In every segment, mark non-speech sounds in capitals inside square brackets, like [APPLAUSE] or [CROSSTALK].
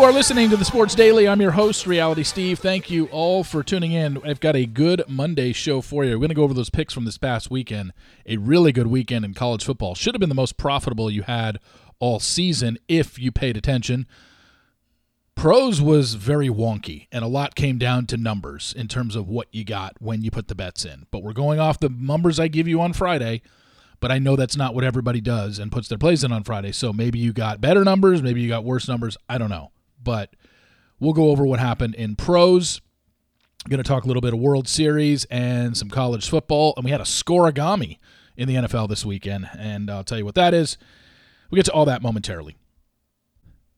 You are listening to the Sports Daily. I'm your host, Reality Steve. Thank you all for tuning in. I've got a good Monday show for you. We're going to go over those picks from this past weekend. A really good weekend in college football. Should have been the most profitable you had all season if you paid attention. Pros was very wonky, and a lot came down to numbers in terms of what you got when you put the bets in. But we're going off the numbers I give you on Friday but I know that's not what everybody does and puts their plays in on Friday. So maybe you got better numbers, maybe you got worse numbers. I don't know. But we'll go over what happened in pros. Going to talk a little bit of World Series and some college football. And we had a scorigami in the NFL this weekend. And I'll tell you what that is. We'll get to all that momentarily.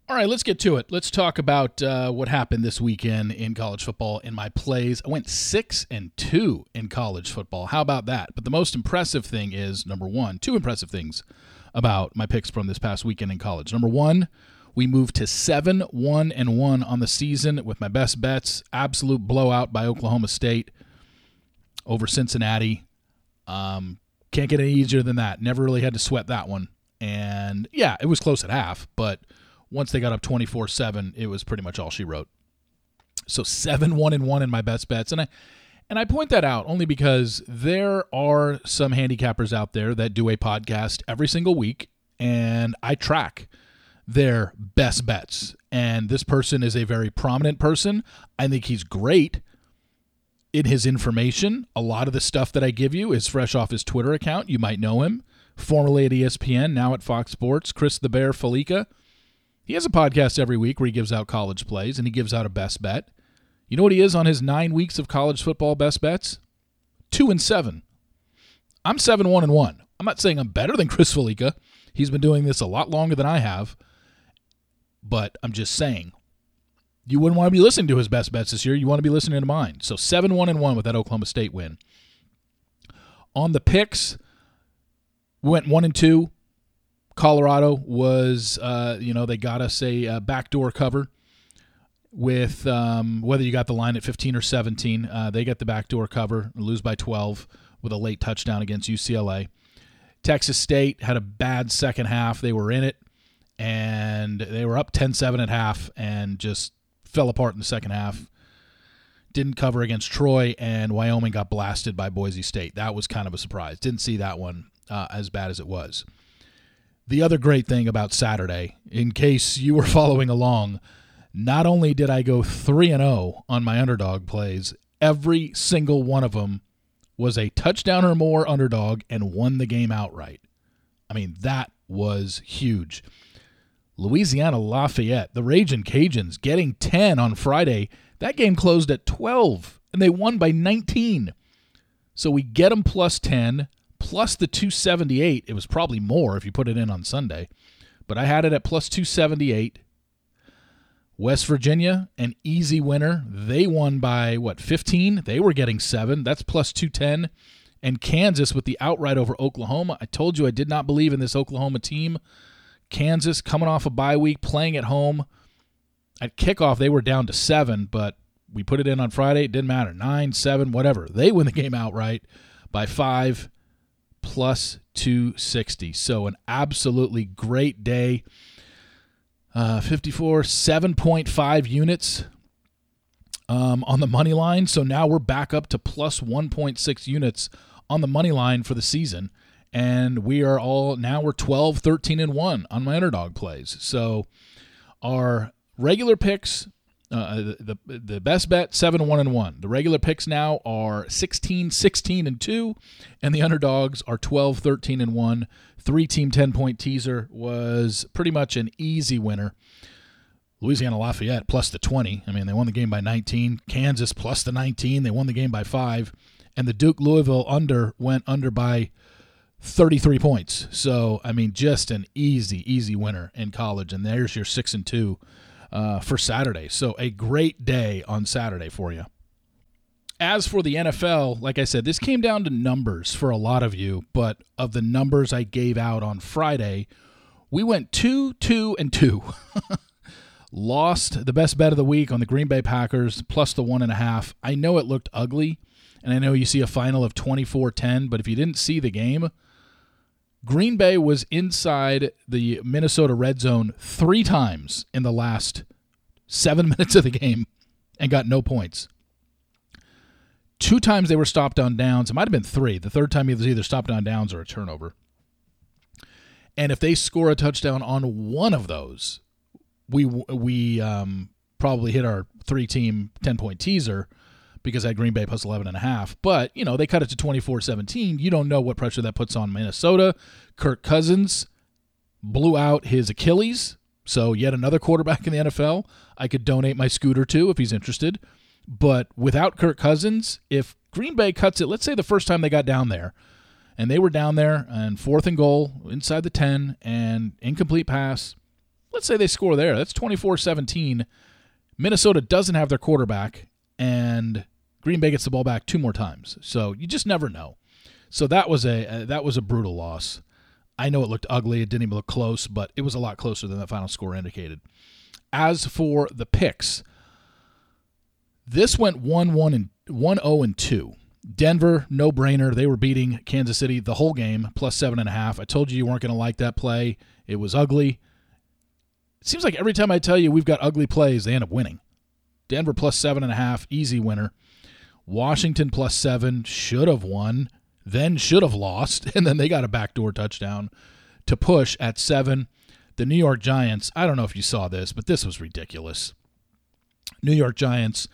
All right, let's get to it. Let's talk about uh, what happened this weekend in college football in my plays. I went six and two in college football. How about that? But the most impressive thing is number one, two impressive things about my picks from this past weekend in college. Number one, we moved to seven, one, and one on the season with my best bets. Absolute blowout by Oklahoma State over Cincinnati. Um, can't get any easier than that. Never really had to sweat that one. And yeah, it was close at half, but once they got up 24 7, it was pretty much all she wrote. So 7 1 and 1 in my best bets. And I. And I point that out only because there are some handicappers out there that do a podcast every single week, and I track their best bets. And this person is a very prominent person. I think he's great in his information. A lot of the stuff that I give you is fresh off his Twitter account. You might know him, formerly at ESPN, now at Fox Sports. Chris the Bear Fallica. He has a podcast every week where he gives out college plays and he gives out a best bet. You know what he is on his nine weeks of college football best bets? Two and seven. I'm seven, one, and one. I'm not saying I'm better than Chris Fallica. He's been doing this a lot longer than I have. But I'm just saying, you wouldn't want to be listening to his best bets this year. You want to be listening to mine. So seven, one, and one with that Oklahoma State win. On the picks, we went one and two. Colorado was, uh, you know, they got us a, a backdoor cover with um, whether you got the line at 15 or 17. Uh, they get the backdoor cover, lose by 12 with a late touchdown against UCLA. Texas State had a bad second half. They were in it, and they were up 10 7 at half and just fell apart in the second half. Didn't cover against Troy, and Wyoming got blasted by Boise State. That was kind of a surprise. Didn't see that one uh, as bad as it was. The other great thing about Saturday, in case you were [LAUGHS] following along, not only did I go 3 and 0 on my underdog plays, every single one of them was a touchdown or more underdog and won the game outright. I mean, that was huge. Louisiana Lafayette, the Raging Cajuns, getting 10 on Friday. That game closed at 12, and they won by 19. So we get them plus 10 plus the 278. It was probably more if you put it in on Sunday, but I had it at plus 278. West Virginia, an easy winner. They won by what, 15? They were getting seven. That's plus 210. And Kansas with the outright over Oklahoma. I told you I did not believe in this Oklahoma team. Kansas coming off a bye week, playing at home. At kickoff, they were down to seven, but we put it in on Friday. It didn't matter. Nine, seven, whatever. They win the game outright by five plus 260. So an absolutely great day. Uh, 54, 7.5 units um, on the money line. So now we're back up to plus 1.6 units on the money line for the season. And we are all now we're 12, 13, and 1 on my underdog plays. So our regular picks uh, the the best bet seven one and one. The regular picks now are 16, 16 and two, and the underdogs are 12, 13 and one. Three team ten point teaser was pretty much an easy winner. Louisiana Lafayette plus the 20. I mean, they won the game by 19. Kansas plus the 19. They won the game by five. And the Duke Louisville under went under by 33 points. So, I mean, just an easy, easy winner in college. And there's your six and two uh, for Saturday. So a great day on Saturday for you. As for the NFL, like I said, this came down to numbers for a lot of you, but of the numbers I gave out on Friday, we went two, two, and two. [LAUGHS] Lost the best bet of the week on the Green Bay Packers plus the one and a half. I know it looked ugly, and I know you see a final of 24 10, but if you didn't see the game, Green Bay was inside the Minnesota red zone three times in the last seven [LAUGHS] minutes of the game and got no points. Two times they were stopped on downs. It might have been three. The third time it was either stopped on downs or a turnover. And if they score a touchdown on one of those, we we um, probably hit our three team 10 point teaser because I had Green Bay plus 11 and a half. But, you know, they cut it to 24-17. You don't know what pressure that puts on Minnesota. Kirk Cousins blew out his Achilles. So yet another quarterback in the NFL I could donate my scooter to if he's interested. But without Kirk Cousins, if Green Bay cuts it, let's say the first time they got down there, and they were down there and fourth and goal inside the 10 and incomplete pass, let's say they score there. That's 24 17. Minnesota doesn't have their quarterback, and Green Bay gets the ball back two more times. So you just never know. So that was a uh, that was a brutal loss. I know it looked ugly. It didn't even look close, but it was a lot closer than the final score indicated. As for the picks, this went 1 1 and 1 0 and 2. Denver, no brainer. They were beating Kansas City the whole game, plus seven and a half. I told you you weren't going to like that play. It was ugly. It seems like every time I tell you we've got ugly plays, they end up winning. Denver plus seven and a half, easy winner. Washington plus seven, should have won, then should have lost, [LAUGHS] and then they got a backdoor touchdown to push at seven. The New York Giants, I don't know if you saw this, but this was ridiculous. New York Giants,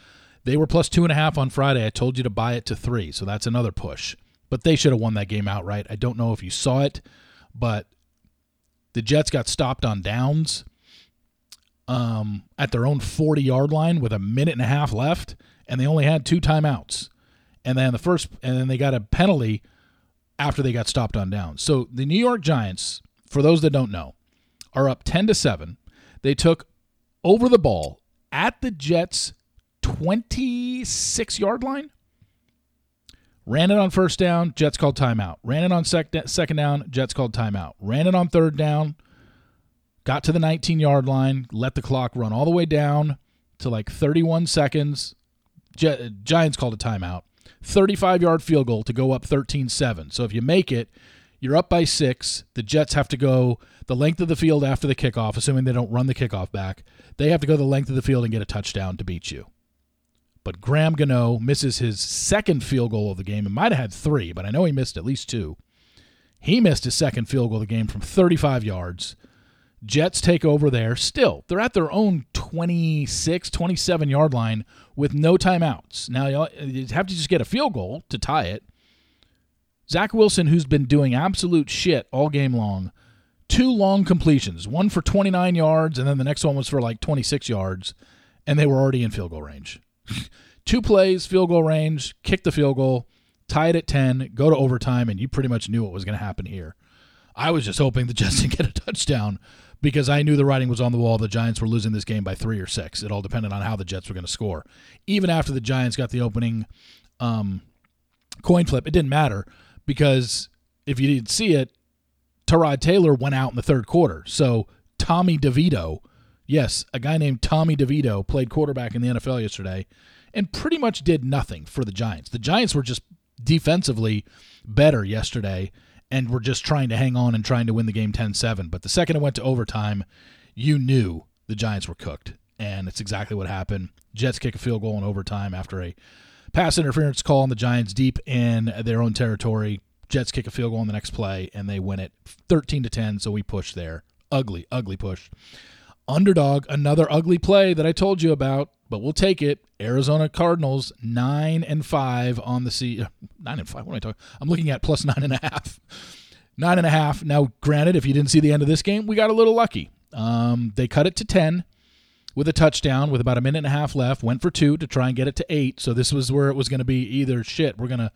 they were plus two and a half on Friday. I told you to buy it to three, so that's another push. But they should have won that game outright. I don't know if you saw it, but the Jets got stopped on downs um, at their own 40 yard line with a minute and a half left, and they only had two timeouts. And then the first, and then they got a penalty after they got stopped on down. So the New York Giants, for those that don't know, are up 10 to 7. They took over the ball at the Jets' 26 yard line. Ran it on first down, Jets called timeout. Ran it on sec- second down, Jets called timeout. Ran it on third down, got to the 19 yard line, let the clock run all the way down to like 31 seconds. Gi- Giants called a timeout. 35 yard field goal to go up 13 7. So if you make it, you're up by six. The Jets have to go the length of the field after the kickoff, assuming they don't run the kickoff back. They have to go the length of the field and get a touchdown to beat you. But Graham Gano misses his second field goal of the game. It might have had three, but I know he missed at least two. He missed his second field goal of the game from 35 yards. Jets take over there. Still, they're at their own 26, 27 yard line with no timeouts. Now, you have to just get a field goal to tie it. Zach Wilson, who's been doing absolute shit all game long, two long completions, one for 29 yards, and then the next one was for like 26 yards, and they were already in field goal range. [LAUGHS] two plays, field goal range, kick the field goal, tie it at 10, go to overtime, and you pretty much knew what was going to happen here. I was just hoping the Jets didn't get a touchdown because I knew the writing was on the wall. The Giants were losing this game by three or six. It all depended on how the Jets were going to score. Even after the Giants got the opening um, coin flip, it didn't matter because if you didn't see it, Tyrod Taylor went out in the third quarter. So Tommy DeVito, yes, a guy named Tommy DeVito played quarterback in the NFL yesterday and pretty much did nothing for the Giants. The Giants were just defensively better yesterday and were just trying to hang on and trying to win the game 10-7. But the second it went to overtime, you knew the Giants were cooked, and it's exactly what happened. Jets kick a field goal in overtime after a pass interference call on the Giants deep in their own territory. Jets kick a field goal on the next play, and they win it 13 to 10. So we push there. Ugly, ugly push. Underdog, another ugly play that I told you about, but we'll take it. Arizona Cardinals nine and five on the sea. [LAUGHS] Nine and five. What am I talking? I'm looking at plus nine and a half. Nine and a half. Now, granted, if you didn't see the end of this game, we got a little lucky. Um, they cut it to ten with a touchdown with about a minute and a half left. Went for two to try and get it to eight. So this was where it was going to be either shit. We're gonna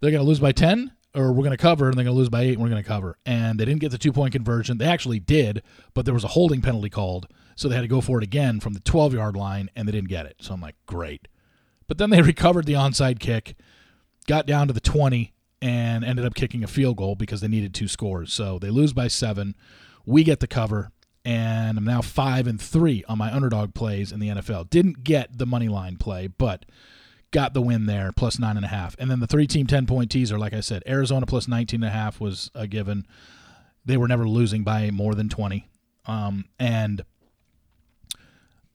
they're gonna lose by ten or we're going to cover and they're going to lose by eight and we're going to cover. And they didn't get the two point conversion. They actually did, but there was a holding penalty called. So they had to go for it again from the 12 yard line and they didn't get it. So I'm like, great. But then they [LAUGHS] recovered the onside kick, got down to the 20, and ended up kicking a field goal because they needed two scores. So they lose by seven. We get the cover, and I'm now five and three on my underdog plays in the NFL. Didn't get the money line play, but got the win there, plus nine and a half. And then the three team 10 point teaser, like I said, Arizona plus 19 and a half was a given. They were never losing by more than 20. Um, and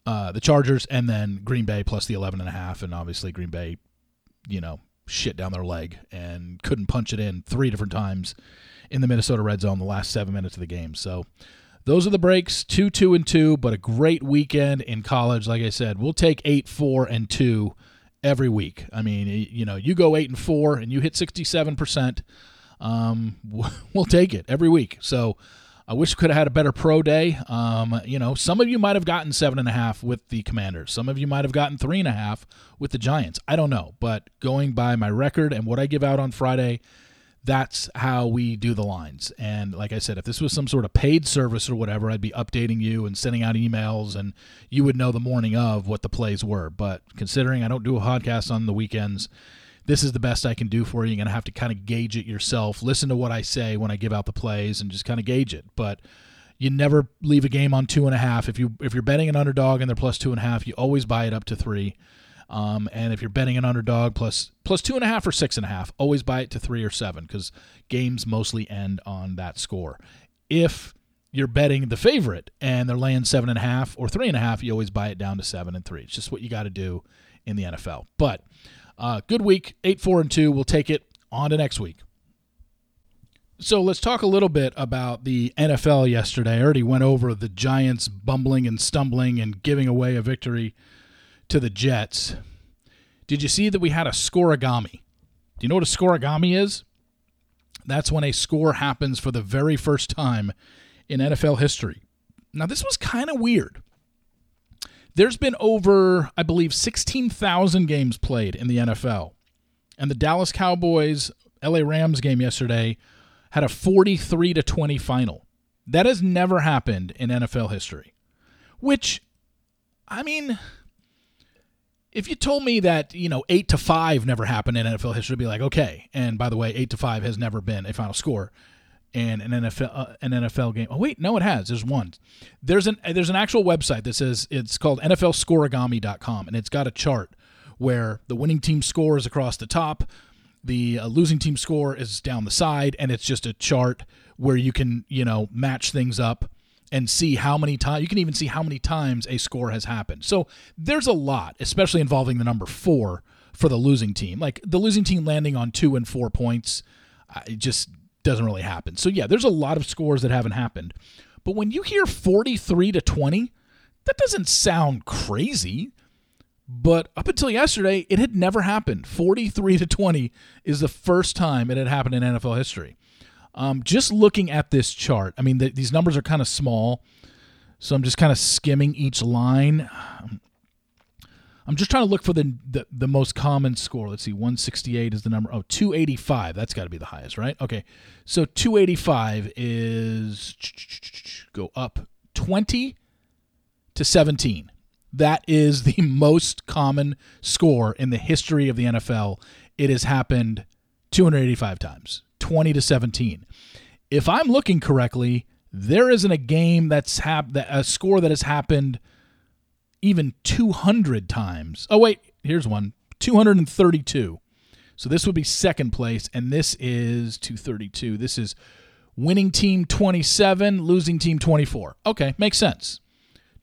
uh, the Chargers, and then Green Bay plus the 11 and a half, and obviously Green Bay, you know, shit down their leg and couldn't punch it in three different times in the Minnesota red zone the last seven minutes of the game. So those are the breaks two, two, and two, but a great weekend in college. Like I said, we'll take eight, four, and two every week. I mean, you know, you go eight and four and you hit 67%. Um, [LAUGHS] we'll take it every week. So, I wish we could have had a better pro day. Um, you know, some of you might have gotten seven and a half with the Commanders. Some of you might have gotten three and a half with the Giants. I don't know, but going by my record and what I give out on Friday, that's how we do the lines. And like I said, if this was some sort of paid service or whatever, I'd be updating you and sending out emails, and you would know the morning of what the plays were. But considering I don't do a podcast on the weekends this is the best I can do for you. You're going to have to kind of gauge it yourself. Listen to what I say when I give out the plays and just kind of gauge it. But you never leave a game on two and a half. If you if you're betting an underdog and they're plus two and a half, you always buy it up to three. Um, and if you're betting an underdog plus plus two and a half or six and a half, always buy it to three or seven because games mostly end on that score. If you're betting the favorite and they're laying seven and a half or three and a half, you always buy it down to seven and three. It's just what you got to do in the NFL. But uh, good week, eight four and two. We'll take it on to next week. So let's talk a little bit about the NFL yesterday. I already went over the Giants bumbling and stumbling and giving away a victory to the Jets. Did you see that we had a scorigami? Do you know what a scorigami is? That's when a score happens for the very first time in NFL history. Now, this was kind of weird. There's been over, I believe, 16,000 games played in the NFL. And the Dallas Cowboys LA Rams game yesterday had a 43 to 20 final. That has never happened in NFL history. Which I mean, if you told me that, you know, 8 to 5 never happened in NFL history, I'd be like, "Okay." And by the way, 8 to 5 has never been a final score and an NFL uh, an NFL game. Oh wait, no, it has. There's one. There's an there's an actual website that says it's called NFLScorigami.com, and it's got a chart where the winning team score is across the top, the uh, losing team score is down the side, and it's just a chart where you can you know match things up and see how many times you can even see how many times a score has happened. So there's a lot, especially involving the number four for the losing team. Like the losing team landing on two and four points, uh, it just doesn't really happen. So yeah, there's a lot of scores that haven't happened. But when you hear 43 to 20, that doesn't sound crazy. But up until yesterday, it had never happened. 43 to 20 is the first time it had happened in NFL history. Um, just looking at this chart, I mean, the, these numbers are kind of small. So I'm just kind of skimming each line. I'm just trying to look for the, the, the most common score. Let's see, 168 is the number. Oh, 285. That's got to be the highest, right? Okay. So 285 is go up 20 to 17. That is the [LAUGHS] most common score in the history of the NFL. It has happened 285 times, 20 to 17. If I'm looking correctly, there isn't a game that's hap- a score that has happened – even 200 times. Oh, wait, here's one 232. So this would be second place, and this is 232. This is winning team 27, losing team 24. Okay, makes sense.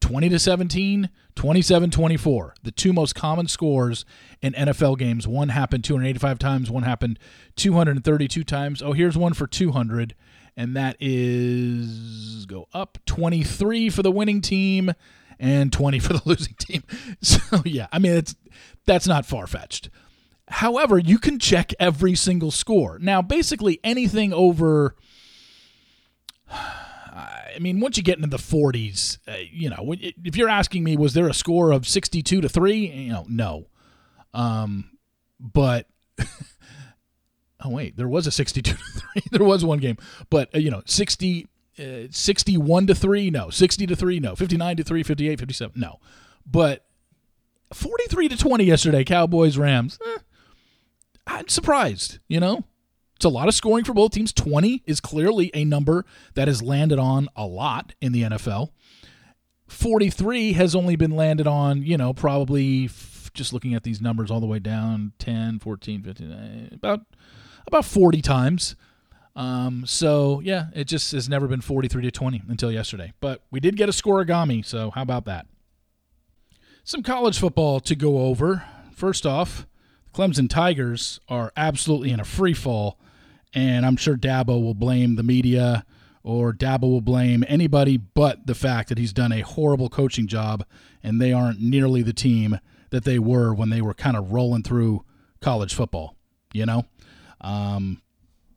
20 to 17, 27 24. The two most common scores in NFL games. One happened 285 times, one happened 232 times. Oh, here's one for 200, and that is go up 23 for the winning team and 20 for the [LAUGHS] losing team. [LAUGHS] So yeah, I mean it's that's not far fetched. However, you can check every single score. Now, basically anything over I mean, once you get into the 40s, uh, you know, if you're asking me, was there a score of 62 to 3? You know, no. Um, but, [LAUGHS] oh, wait, there was a 62 to [LAUGHS] 3. there was one game. But, uh, you know, 60, uh, 61 to 3 no 60 to 3 no 59 to 3 58 57 no but 43 to 20 yesterday cowboys rams eh, i'm surprised you know it's a lot of scoring for both teams 20 is clearly a number that has landed on a lot in the nfl 43 has only been landed on you know probably f- just looking at these numbers all the way down 10 14 15 eh, about about 40 times um, so yeah, it just has never been 43 to 20 until yesterday. But we did get a scorigami, so how about that? Some college football to go over. First off, Clemson Tigers are absolutely in a free fall, and I'm sure Dabo will blame the media or Dabo will blame anybody but the fact that he's done a horrible coaching job and they aren't nearly the team that they were when they were kind of rolling through college football, you know? Um,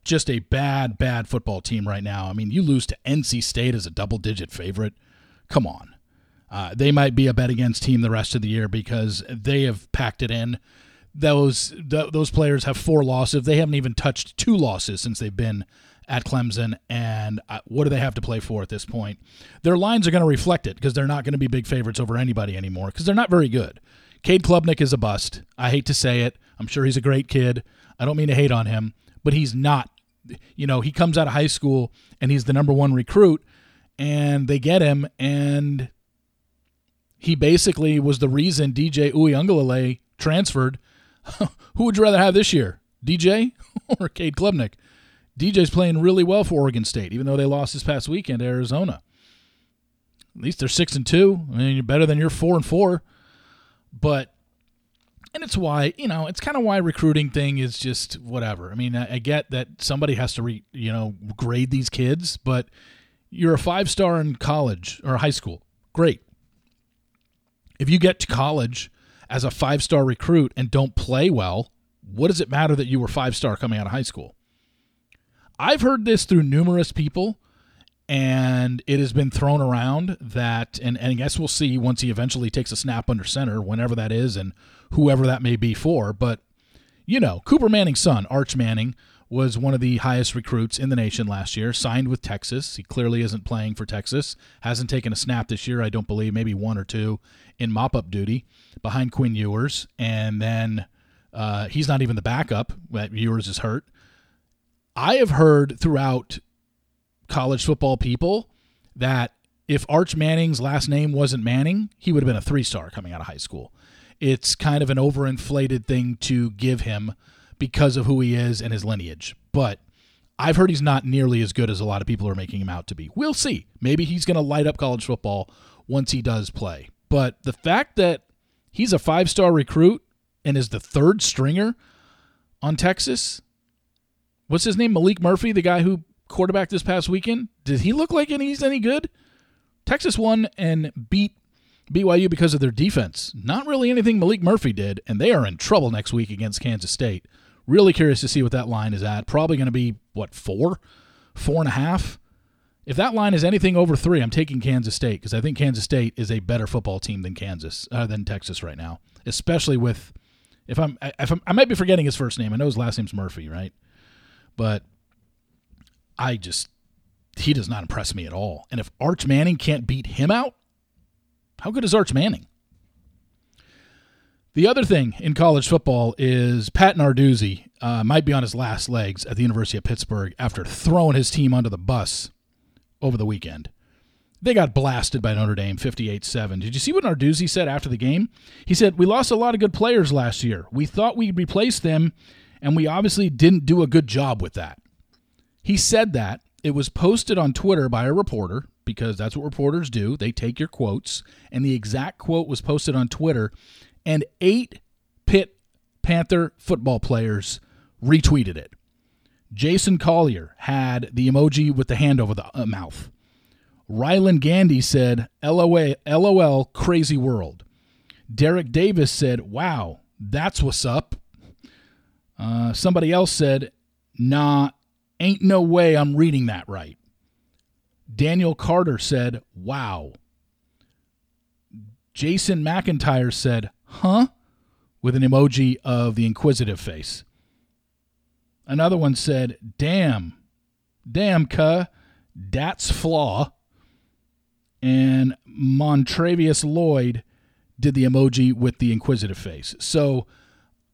just a bad, bad football team right now. I mean, you lose to NC State as a double digit favorite. Come on. Uh, they might be a bet against team the rest of the year because they have packed it in. Those th- those players have four losses. They haven't even touched two losses since they've been at Clemson. And uh, what do they have to play for at this point? Their lines are going to reflect it because they're not going to be big favorites over anybody anymore because they're not very good. Cade Klubnik is a bust. I hate to say it. I'm sure he's a great kid. I don't mean to hate on him, but he's not. You know, he comes out of high school and he's the number one recruit, and they get him, and he basically was the reason DJ Uiagalelei transferred. Who would you rather have this year, DJ [LAUGHS] or Cade Klubnik? DJ's playing really well for Oregon State, even though they lost this past weekend to Arizona. At least they're six and two. I mean, you're better than your four and four. But and it's why you know it's kind of why recruiting thing is just whatever. I mean, I, I get that somebody has to re, you know grade these kids, but you're a five star in college or high school, great. If you get to college as a five star recruit and don't play well, what does it matter that you were five star coming out of high school? I've heard this through numerous people and it has been thrown around that and, and I guess we'll see once he eventually takes a snap under center, whenever that is and whoever that may be for. But you know, Cooper Manning's son, Arch Manning, was one of the highest recruits in the nation last year, signed with Texas. He clearly isn't playing for Texas, hasn't taken a snap this year, I don't believe, maybe one or two in mop up duty behind Quinn Ewers. And then uh, he's not even the backup, Ewers is hurt. I have heard throughout college football people that if Arch Manning's last name wasn't Manning, he would have been a three star coming out of high school. It's kind of an overinflated thing to give him because of who he is and his lineage. But I've heard he's not nearly as good as a lot of people are making him out to be. We'll see. Maybe he's going to light up college football once he does play. But the fact that he's a five star recruit and is the third stringer on Texas, what's his name? Maalik Murphy, the guy who quarterbacked this past weekend. Did he look like he's any good? Texas won and beat BYU because of their defense. Not really anything Maalik Murphy did, and they are in trouble next week against Kansas State. Really curious to see what that line is at. Probably going to be, what, four? Four and a half? If that line is anything over three, I'm taking Kansas State because I think Kansas State is a better football team than Kansas, uh, than Texas right now, especially with. If I'm, if I'm, I might be forgetting his first name. I know his last name's Murphy, right? But I just he does not impress me at all. And if Arch Manning can't beat him out, how good is Arch Manning? The other thing in college football is Pat Narduzzi uh, might be on his last legs at the University of Pittsburgh after throwing his team under the bus over the weekend. They got blasted by Notre Dame 58 7. Did you see what Narduzzi said after the game? He said, We lost a lot of good players last year. We thought we'd replace them, and we obviously didn't do a good job with that. He said that. It was posted on Twitter by a reporter because that's what reporters do. They take your quotes, and the exact quote was posted on Twitter, and eight Pitt Panther football players retweeted it. Jason Collier had the emoji with the hand over the uh, mouth. Rylan Gandy said, LOL, LOL, crazy world. Derrick Davis said, wow, that's what's up. Uh, somebody else said, nah, Ain't no way I'm reading that right. Daniel Carter said, Wow. Jason McIntyre said, Huh? with an emoji of the inquisitive face. Another one said, Damn. Damn, cuh. That's flaw. And Montravius Lloyd did the emoji with the inquisitive face. So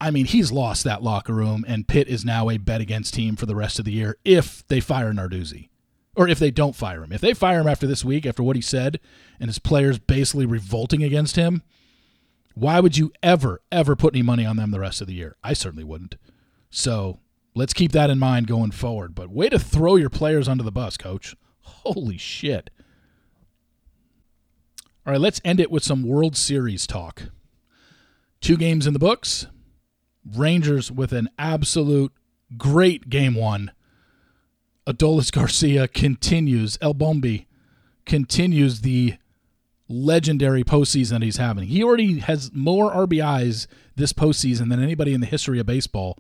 I mean, he's lost that locker room, and Pitt is now a bet against team for the rest of the year if they fire Narduzzi. Or if they don't fire him. If they fire him after this week, after what he said, and his players basically revolting against him, why would you ever, ever put any money on them the rest of the year? I certainly wouldn't. So let's keep that in mind going forward. But way to throw your players under the bus, coach. Holy shit. All right, let's end it with some World Series talk. Two games in the books. Rangers with an absolute great game one. Adolis Garcia continues, El Bombi continues the legendary postseason that he's having. He already has more RBIs this postseason than anybody in the history of baseball,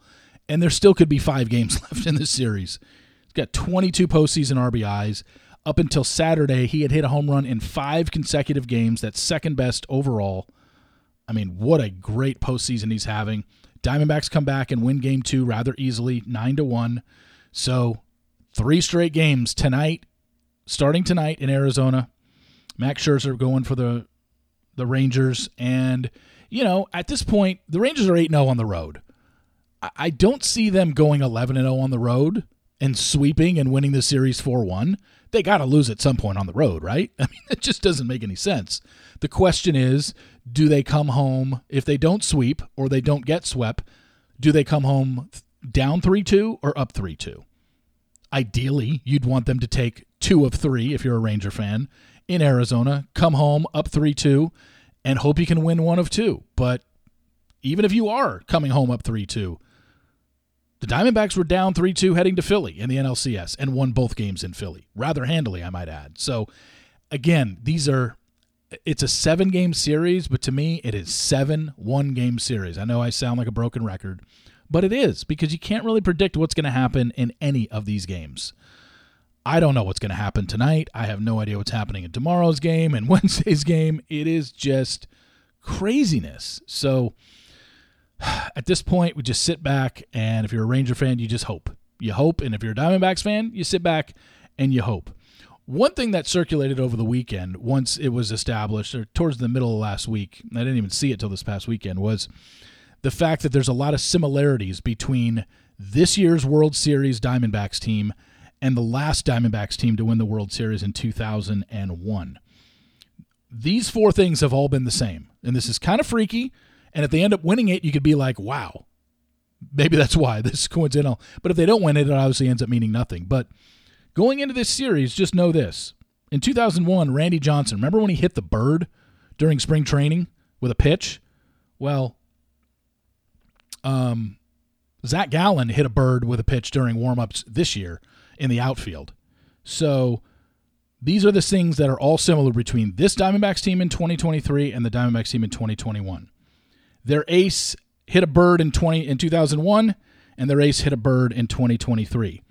and there still could be five [LAUGHS] games left in this series. He's got 22 postseason RBIs. Up until Saturday, he had hit a home run in five consecutive games. That's second best overall. I mean, what a great postseason he's having. Diamondbacks come back and win game two rather easily, nine to one. So three straight games tonight, starting tonight in Arizona. Max Scherzer going for the the Rangers, and you know at this point the Rangers are eight zero oh on the road. I don't see them going eleven and zero on the road and sweeping and winning the series four one. They got to lose at some point on the road, right? [LAUGHS] I mean, it just doesn't make any sense. The question is, do they come home if they don't sweep or they don't get swept? Do they come home down three two or up three two? Ideally, you'd want them to take two of three if you're a Ranger fan in Arizona, come home up 3 2, and hope you can win one of two. But even if you are coming home up 3 2, the Diamondbacks were down 3 2 heading to Philly in the NLCS and won both games in Philly, rather handily, I might add. So, again, these are. It's a seven game series, but to me, it is seven one game series. I know I sound like a broken record, but it is because you can't really predict what's going to happen in any of these games. I don't know what's going to happen tonight. I have no idea what's happening in tomorrow's game and [LAUGHS] Wednesday's game. It is just craziness. So [SIGHS] at this point, we just sit back, and if you're a Ranger fan, you just hope. You hope, and if you're a Diamondbacks fan, you sit back and you hope. One thing that circulated over the weekend, once it was established, or towards the middle of last week, I didn't even see it till this past weekend, was the fact that there's a lot of similarities between this year's World Series Diamondbacks team and the last Diamondbacks team to win the World Series in 2001. These four things have all been the same. And this is kind of freaky. And if they end up winning it, you could be like, wow, maybe that's why [LAUGHS] this is coincidental. But if they don't win it, it obviously ends up meaning nothing. But going into this series, just know this. In 2001, Randy Johnson, remember when he hit the bird during spring training with a pitch? Well, um, Zach Gallen hit a bird with a pitch during warmups this year in the outfield. So these are the things that are all similar between this Diamondbacks team in 2023 and the Diamondbacks team in 2021. Their ace hit a bird in 20 in 2001 and their ace hit a bird in 2023.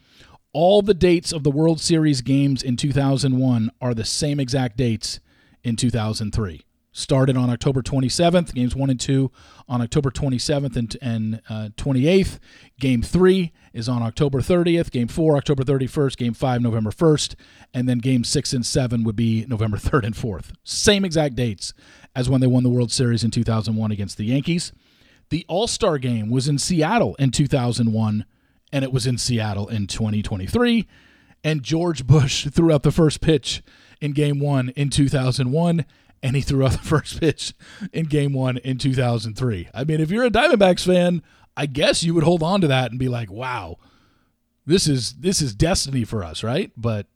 All the dates of the World Series games in 2001 are the same exact dates in 2003 started on October 27th, games 1 and 2 on October 27th and, and uh, 28th. Game 3 is on October 30th, game 4 October 31st, game 5 November 1st, and then game 6 and 7 would be November [LAUGHS] 3rd and 4th. Same exact dates as when they won the World Series in 2001 against the Yankees. The All-Star game was in Seattle in 2001 and it was in Seattle in 2023 and George Bush [LAUGHS] threw out the first pitch in game 1 in 2001 and he threw out the [LAUGHS] first pitch in game one in 2003. I mean, if you're a Diamondbacks fan, I guess you would hold on to that and be like, wow, this is this is destiny for us, right? But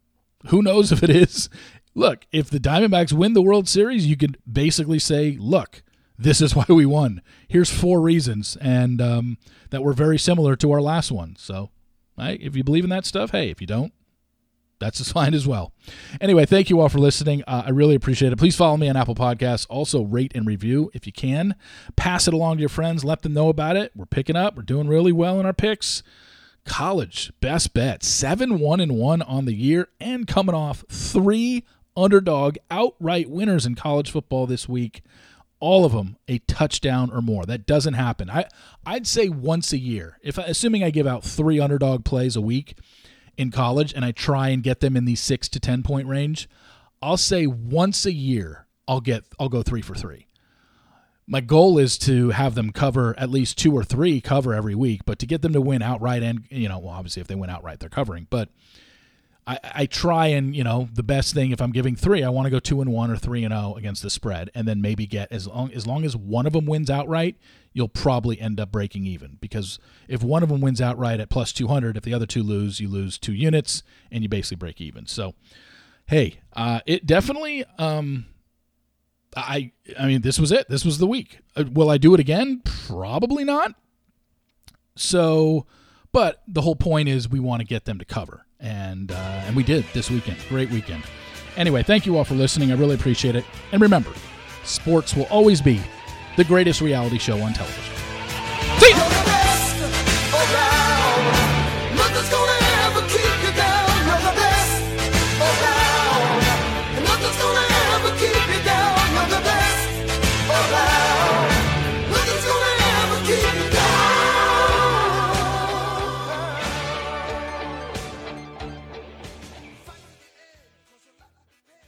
who knows if it is? Look, if the Diamondbacks win the World Series, you could basically say, look, this is [LAUGHS] why we won. Here's four reasons, and um, that were very similar to our last one. So, right, if you believe in that stuff, hey, if you don't, that's fine [LAUGHS] as well. Anyway, thank you all for listening. Uh, I really appreciate it. Please follow me on Apple Podcasts. Also, rate and review if you can. Pass it along to your friends. Let them know about it. We're picking up. We're doing really well in our picks. College best bet seven one and one on the year, and coming off three underdog outright winners in college football this week. All of them a touchdown or more. That doesn't happen. I I'd say once a year. If assuming I give out three underdog plays a week in college and I try and get them in the 6 to 10 point range, I'll say once a year I'll get I'll go 3 for 3. My goal is to have them cover at least two or three cover every week, but to get them to win outright and you know, well obviously if they win outright they're covering, but I, I try and you know the best thing if I'm giving three, I want to go two and one or three and oh against the spread, and then maybe get as long as long as one of them wins outright, you'll probably end up breaking even because if one of them wins outright at plus 200, if the other two lose, you lose two units and you basically break even. So, hey, uh, it definitely um, I I mean, this was it. This was the week. Uh, will I do it again? Probably not. So, but the whole point is we want to get them to cover, and uh, and we did this weekend. Great weekend. Anyway, thank you all for listening. I really appreciate it. And remember, sports will always be the greatest reality show on television.